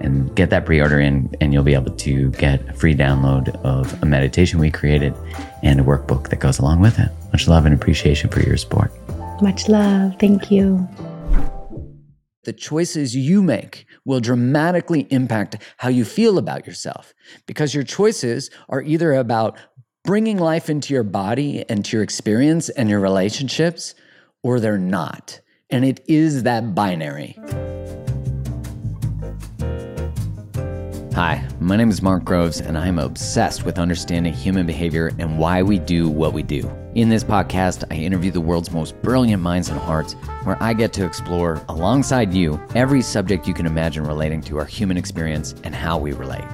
and get that pre-order in and you'll be able to get a free download of a meditation we created and a workbook that goes along with it. Much love and appreciation for your support. Much love. Thank you. The choices you make will dramatically impact how you feel about yourself because your choices are either about bringing life into your body and to your experience and your relationships or they're not. And it is that binary Hi, my name is Mark Groves, and I'm obsessed with understanding human behavior and why we do what we do. In this podcast, I interview the world's most brilliant minds and hearts, where I get to explore, alongside you, every subject you can imagine relating to our human experience and how we relate.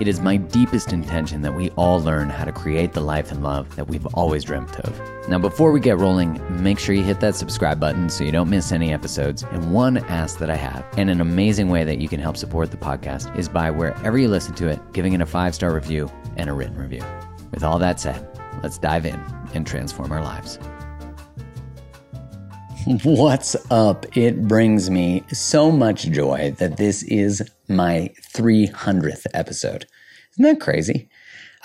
It is my deepest intention that we all learn how to create the life and love that we've always dreamt of. Now, before we get rolling, make sure you hit that subscribe button so you don't miss any episodes. And one ask that I have, and an amazing way that you can help support the podcast, is by wherever you listen to it, giving it a five star review and a written review. With all that said, let's dive in and transform our lives. What's up? It brings me so much joy that this is my 300th episode. Isn't that crazy?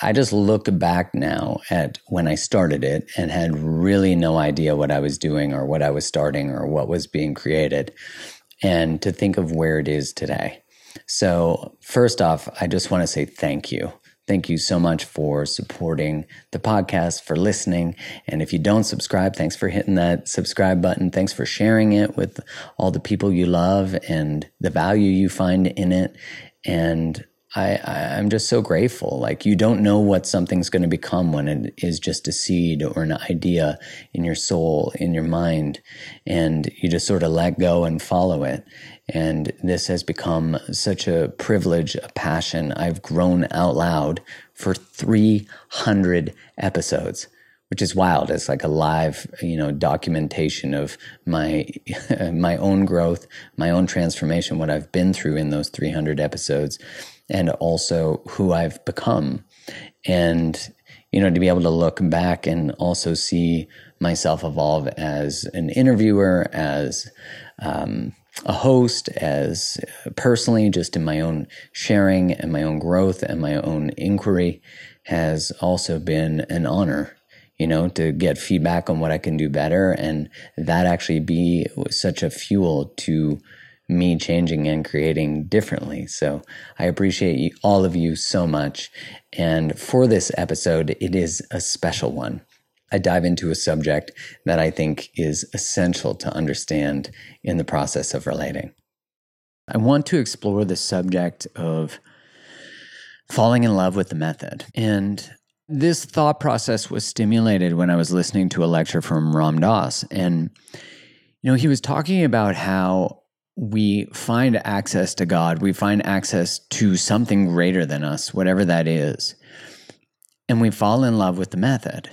I just look back now at when I started it and had really no idea what I was doing or what I was starting or what was being created, and to think of where it is today. So, first off, I just want to say thank you. Thank you so much for supporting the podcast, for listening. And if you don't subscribe, thanks for hitting that subscribe button. Thanks for sharing it with all the people you love and the value you find in it. And I, I, am just so grateful. Like, you don't know what something's going to become when it is just a seed or an idea in your soul, in your mind. And you just sort of let go and follow it. And this has become such a privilege, a passion. I've grown out loud for 300 episodes, which is wild. It's like a live, you know, documentation of my my own growth, my own transformation, what I've been through in those 300 episodes, and also who I've become. And you know, to be able to look back and also see myself evolve as an interviewer, as um, a host, as personally, just in my own sharing and my own growth and my own inquiry, has also been an honor. You know, to get feedback on what I can do better, and that actually be such a fuel to me changing and creating differently. So I appreciate you, all of you so much. And for this episode, it is a special one. I dive into a subject that I think is essential to understand in the process of relating. I want to explore the subject of falling in love with the method. And this thought process was stimulated when I was listening to a lecture from Ram Dass. And, you know, he was talking about how we find access to God, we find access to something greater than us, whatever that is. And we fall in love with the method.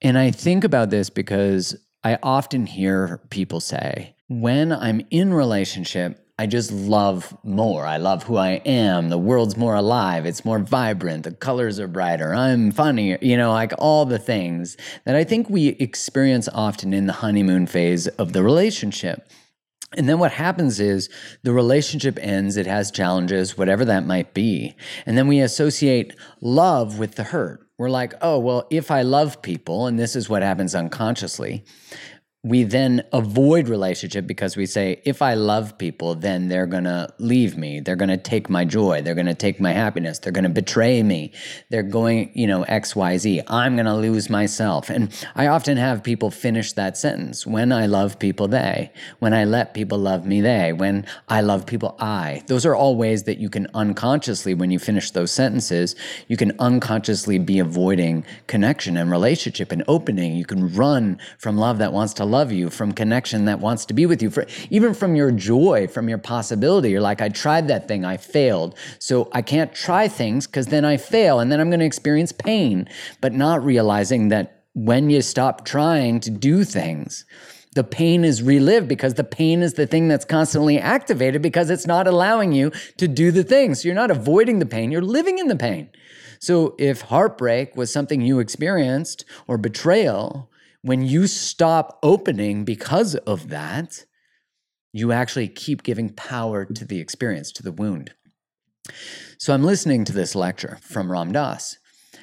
And I think about this because I often hear people say, when I'm in relationship, I just love more. I love who I am. The world's more alive. It's more vibrant. The colors are brighter. I'm funnier. You know, like all the things that I think we experience often in the honeymoon phase of the relationship. And then what happens is the relationship ends, it has challenges, whatever that might be. And then we associate love with the hurt we're like, oh, well, if I love people, and this is what happens unconsciously, we then avoid relationship because we say if i love people then they're going to leave me. They're going to take my joy. They're going to take my happiness. They're going to betray me. They're going you know xyz i'm going to lose myself. And i often have people finish that sentence. When i love people they. When i let people love me they. When i love people i. Those are all ways that you can unconsciously when you finish those sentences you can unconsciously be avoiding connection and relationship and opening. You can run from love that wants to love you, from connection that wants to be with you, for, even from your joy, from your possibility. You're like, I tried that thing, I failed. So I can't try things because then I fail and then I'm going to experience pain, but not realizing that when you stop trying to do things, the pain is relived because the pain is the thing that's constantly activated because it's not allowing you to do the thing. So you're not avoiding the pain, you're living in the pain. So if heartbreak was something you experienced or betrayal, when you stop opening because of that, you actually keep giving power to the experience, to the wound. So I'm listening to this lecture from Ram Dass,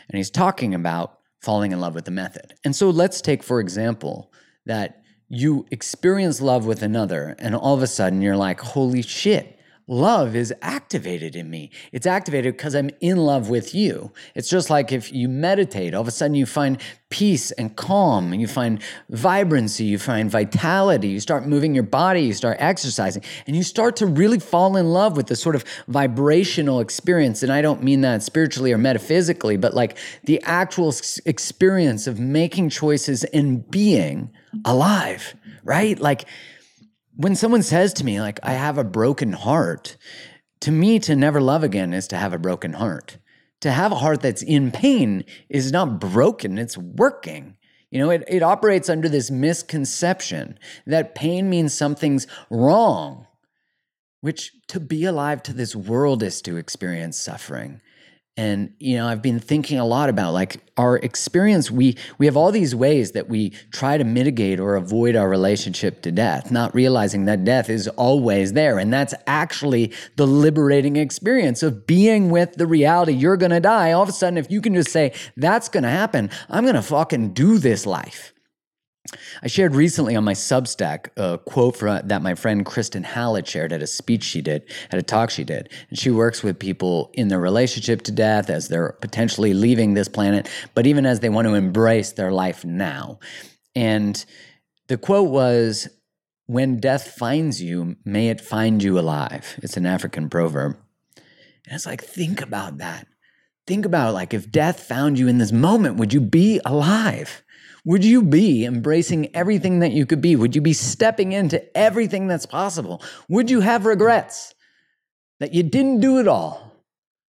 and he's talking about falling in love with the method. And so let's take, for example, that you experience love with another, and all of a sudden you're like, holy shit, love is activated in me. It's activated because I'm in love with you. It's just like if you meditate, all of a sudden you find peace and calm, and you find vibrancy, you find vitality, you start moving your body, you start exercising, and you start to really fall in love with the sort of vibrational experience. And I don't mean that spiritually or metaphysically, but like the actual experience of making choices and being alive, right? Like, when someone says to me, like, I have a broken heart, to me, to never love again is to have a broken heart. To have a heart that's in pain is not broken, it's working. You know, it, it operates under this misconception that pain means something's wrong, which to be alive to this world is to experience suffering and you know i've been thinking a lot about like our experience. We we have all these ways that we try to mitigate or avoid our relationship to death not realizing that death is always there. And that's actually the liberating experience of being with the reality you're going to die. All of a sudden if you can just say that's going to happen. I'm going to fucking do this life I shared recently on my Substack a quote for, that my friend Kristen Hallett shared at a speech she did, at a talk she did. And she works with people in their relationship to death as they're potentially leaving this planet, but even as they want to embrace their life now. And the quote was, When death finds you, may it find you alive. It's an African proverb. And it's like, think about that. Think about like if death found you in this moment, would you be alive? Would you be embracing everything that you could be? Would you be stepping into everything that's possible? Would you have regrets that you didn't do it all?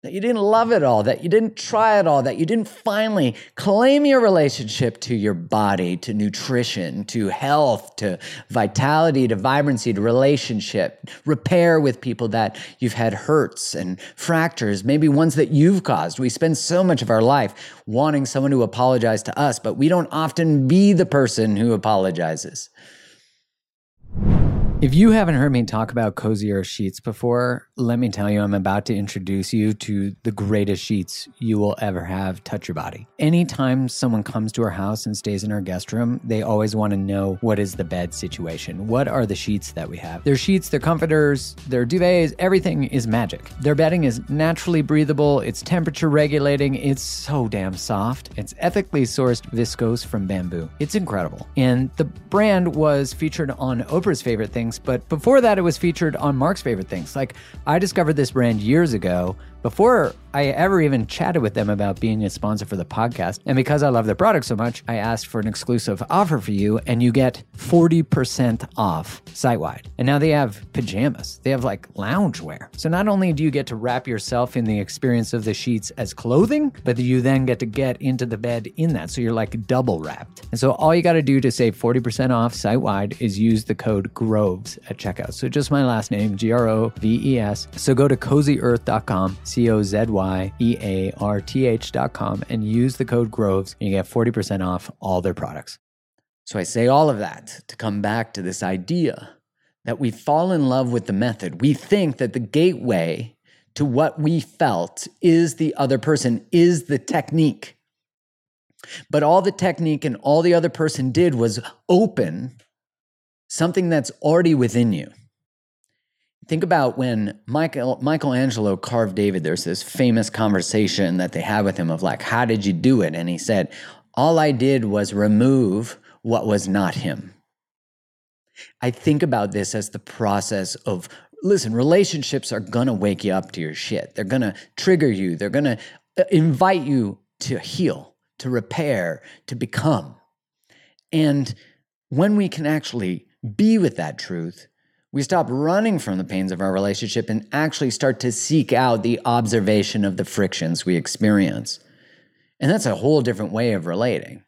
That you didn't love it all, that you didn't try it all, that you didn't finally claim your relationship to your body, to nutrition, to health, to vitality, to vibrancy, to relationship, repair with people that you've had hurts and fractures, maybe ones that you've caused. We spend so much of our life wanting someone to apologize to us, but we don't often be the person who apologizes. If you haven't heard me talk about Cozy Earth sheets before, let me tell you, I'm about to introduce you to the greatest sheets you will ever have touch your body. Anytime someone comes to our house and stays in our guest room, they always want to know what is the bed situation? What are the sheets that we have? Their sheets, their comforters, their duvets, everything is magic. Their bedding is naturally breathable, it's temperature regulating, it's so damn soft. It's ethically sourced viscose from bamboo. It's incredible. And the brand was featured on Oprah's favorite things things. But before that, it was featured on Mark's favorite things. Like I discovered this brand years ago before I ever even chatted with them about being a sponsor for the podcast. And because I love their product so much, I asked for an exclusive offer for you, and you get 40% off site wide. And now they have pajamas, they have like loungewear. So not only do you get to wrap yourself in the experience of the sheets as clothing, but you then get to get into the bed in that. So you're like double wrapped. And so all you got to do to save 40% off site wide is use the code GROVES at checkout. So just my last name, G R O V E S. So go to cozyearth.com C O Z Y E A R T H dot com, and use the code GROVES, and you get 40% off all their products. So I say all of that to come back to this idea that we fall in love with the method. We think that the gateway to what we felt is the other person, is the technique. But all the technique and all the other person did was open something that's already within you. Think about when Michael, Michelangelo carved David, there's this famous conversation that they had with him of like, How did you do it? And he said, All I did was remove what was not him. I think about this as the process of listen, relationships are gonna wake you up to your shit. They're gonna trigger you, they're gonna uh, invite you to heal, to repair, to become. And when we can actually be with that truth, we stop running from the pains of our relationship and actually start to seek out the observation of the frictions we experience. And that's a whole different way of relating.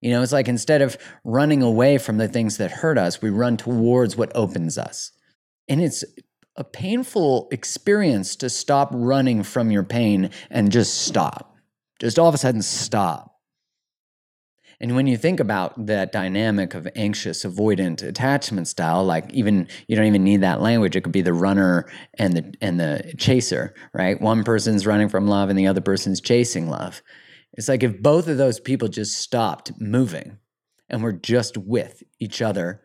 You know, it's like instead of running away from the things that hurt us, we run towards what opens us. And it's a painful experience to stop running from your pain and just stop. Just all of a sudden stop and when you think about that dynamic of anxious avoidant attachment style, like even you don't even need that language. It could be the runner and the and the chaser, right? One person's running from love and the other person's chasing love. It's like if both of those people just stopped moving and were just with each other,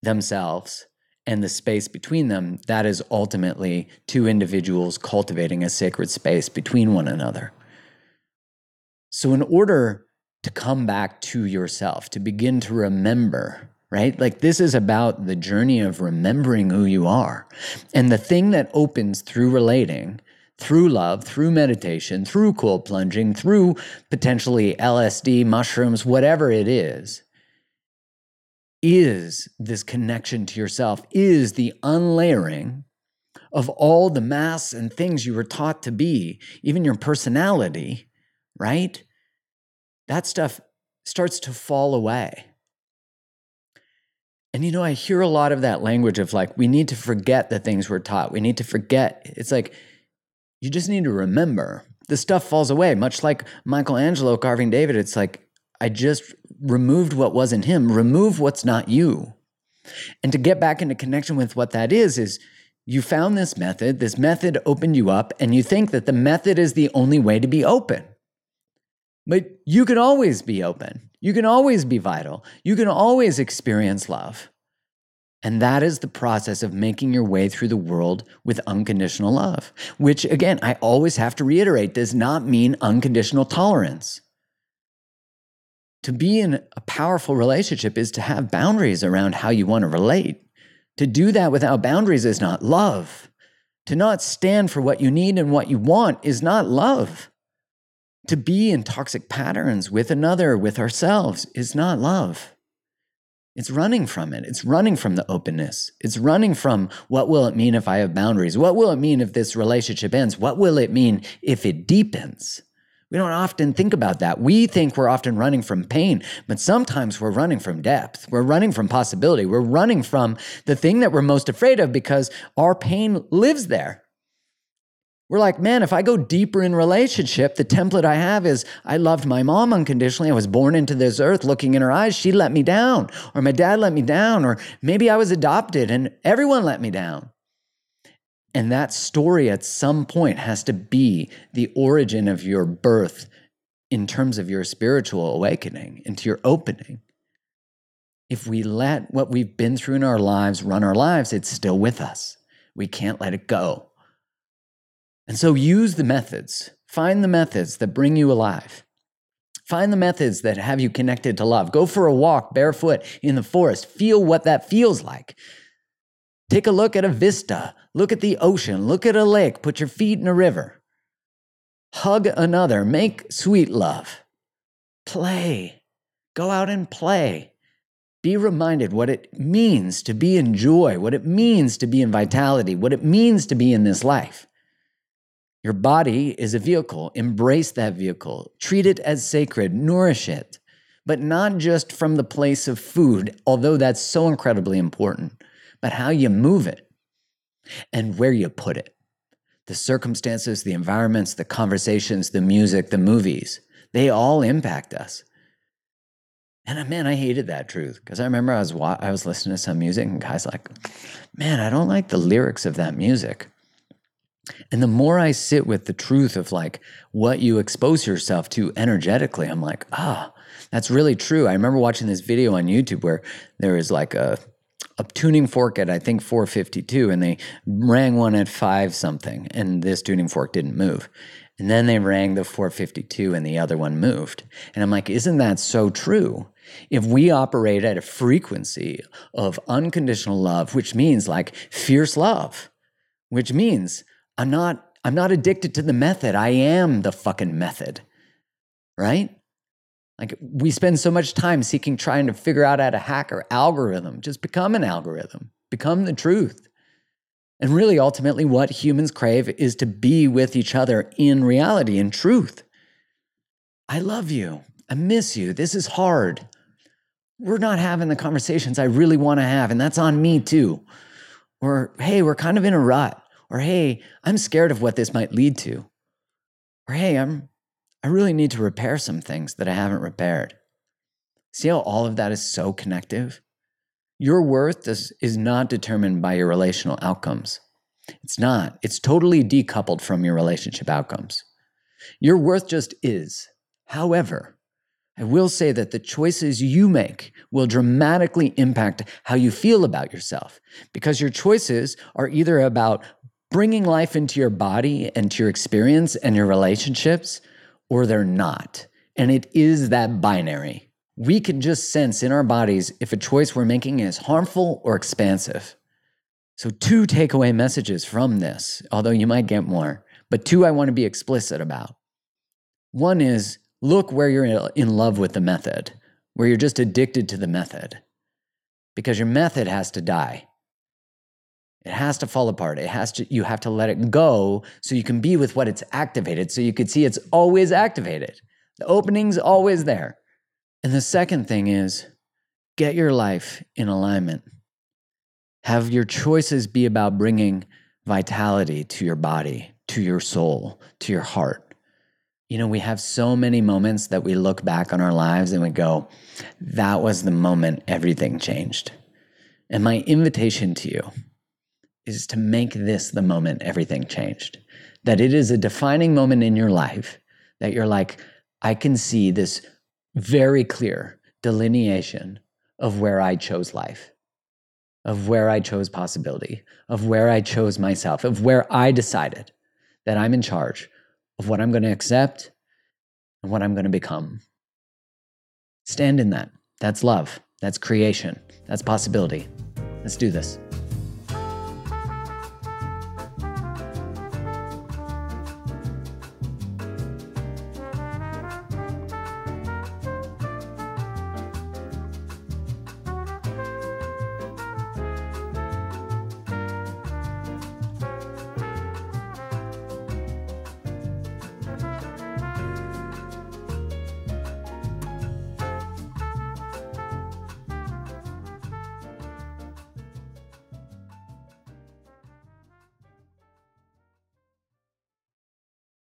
themselves, and the space between them, that is ultimately two individuals cultivating a sacred space between one another. So, in order to come back to yourself, to begin to remember, right? Like this is about the journey of remembering who you are. And the thing that opens through relating, through love, through meditation, through cold plunging, through potentially LSD, mushrooms, whatever it is, is this connection to yourself, is the unlayering of all the masks and things you were taught to be, even your personality, right? That stuff starts to fall away. And you know, I hear a lot of that language of like, we need to forget the things we're taught. We need to forget. It's like, you just need to remember the stuff falls away, much like Michelangelo carving David. It's like, I just removed what wasn't him, remove what's not you. And to get back into connection with what that is, is you found this method, this method opened you up, and you think that the method is the only way to be open. But you can always be open. You can always be vital. You can always experience love. And that is the process of making your way through the world with unconditional love, which, again, I always have to reiterate does not mean unconditional tolerance. To be in a powerful relationship is to have boundaries around how you want to relate. To do that without boundaries is not love. To not stand for what you need and what you want is not love. To be in toxic patterns with another, with ourselves, is not love. It's running from it. It's running from the openness. It's running from what will it mean if I have boundaries? What will it mean if this relationship ends? What will it mean if it deepens? We don't often think about that. We think we're often running from pain, but sometimes we're running from depth. We're running from possibility. We're running from the thing that we're most afraid of because our pain lives there. We're like, man, if I go deeper in relationship, the template I have is I loved my mom unconditionally. I was born into this earth looking in her eyes. She let me down, or my dad let me down, or maybe I was adopted and everyone let me down. And that story at some point has to be the origin of your birth in terms of your spiritual awakening, into your opening. If we let what we've been through in our lives run our lives, it's still with us. We can't let it go. And so use the methods. Find the methods that bring you alive. Find the methods that have you connected to love. Go for a walk barefoot in the forest. Feel what that feels like. Take a look at a vista. Look at the ocean. Look at a lake. Put your feet in a river. Hug another. Make sweet love. Play. Go out and play. Be reminded what it means to be in joy, what it means to be in vitality, what it means to be in this life. Your body is a vehicle. Embrace that vehicle. Treat it as sacred. Nourish it. But not just from the place of food, although that's so incredibly important, but how you move it and where you put it. The circumstances, the environments, the conversations, the music, the movies, they all impact us. And uh, man, I hated that truth because I remember I was I was listening to some music and guys like, man, I don't like the lyrics of that music. And the more I sit with the truth of like what you expose yourself to energetically, I'm like, ah, oh, that's really true. I remember watching this video on YouTube where there is like a a tuning fork at I think 452 and they rang one at 5 something and this tuning fork didn't move. And then they rang the 452 and the other one moved. And I'm like, isn't that so true? If we operate at a frequency of unconditional love, which means like fierce love, which means I'm not I'm not addicted to the method. I am the fucking method. Right? Like we spend so much time seeking trying to figure out how to hack our algorithm. Just become an algorithm. Become the truth. And really ultimately what humans crave is to be with each other in reality in truth. I love you. I miss you. This is hard. We're not having the conversations I really want to have and that's on me too. Or hey, we're kind of in a rut. Or hey, I'm scared of what this might lead to. Or hey, I'm I really need to repair some things that I haven't repaired. See how all of that is so connective? Your worth is, is not determined by your relational outcomes. It's not. It's totally decoupled from your relationship outcomes. Your worth just is. However, I will say that the choices you make will dramatically impact how you feel about yourself because your choices are either about bringing life into your body and to your experience and your relationships, or they're not. And it is that binary. We can just sense in our bodies if a choice we're making is harmful or expansive. So, two takeaway messages from this, although you might get more, but two I want to be explicit about. One is look where you're in love with the method, where you're just addicted to the method, because your method has to die. It has to fall apart. It has to, you have to let it go so you can be with what it's activated. So you could see it's always activated. The opening's always there. And the second thing is get your life in alignment. Have your choices be about bringing vitality to your body, to your soul, to your heart. You know, we have so many moments that we look back on our lives and we go, that was the moment everything changed. And my invitation to you is to make this the moment everything changed. That it is a defining moment in your life that you're like, I can see this very clear delineation of where I chose life, of where I chose possibility, of where I chose myself, of where I decided that I'm in charge of what I'm going to accept and what I'm going to become. Stand in that. That's love. That's creation. That's possibility. Let's do this.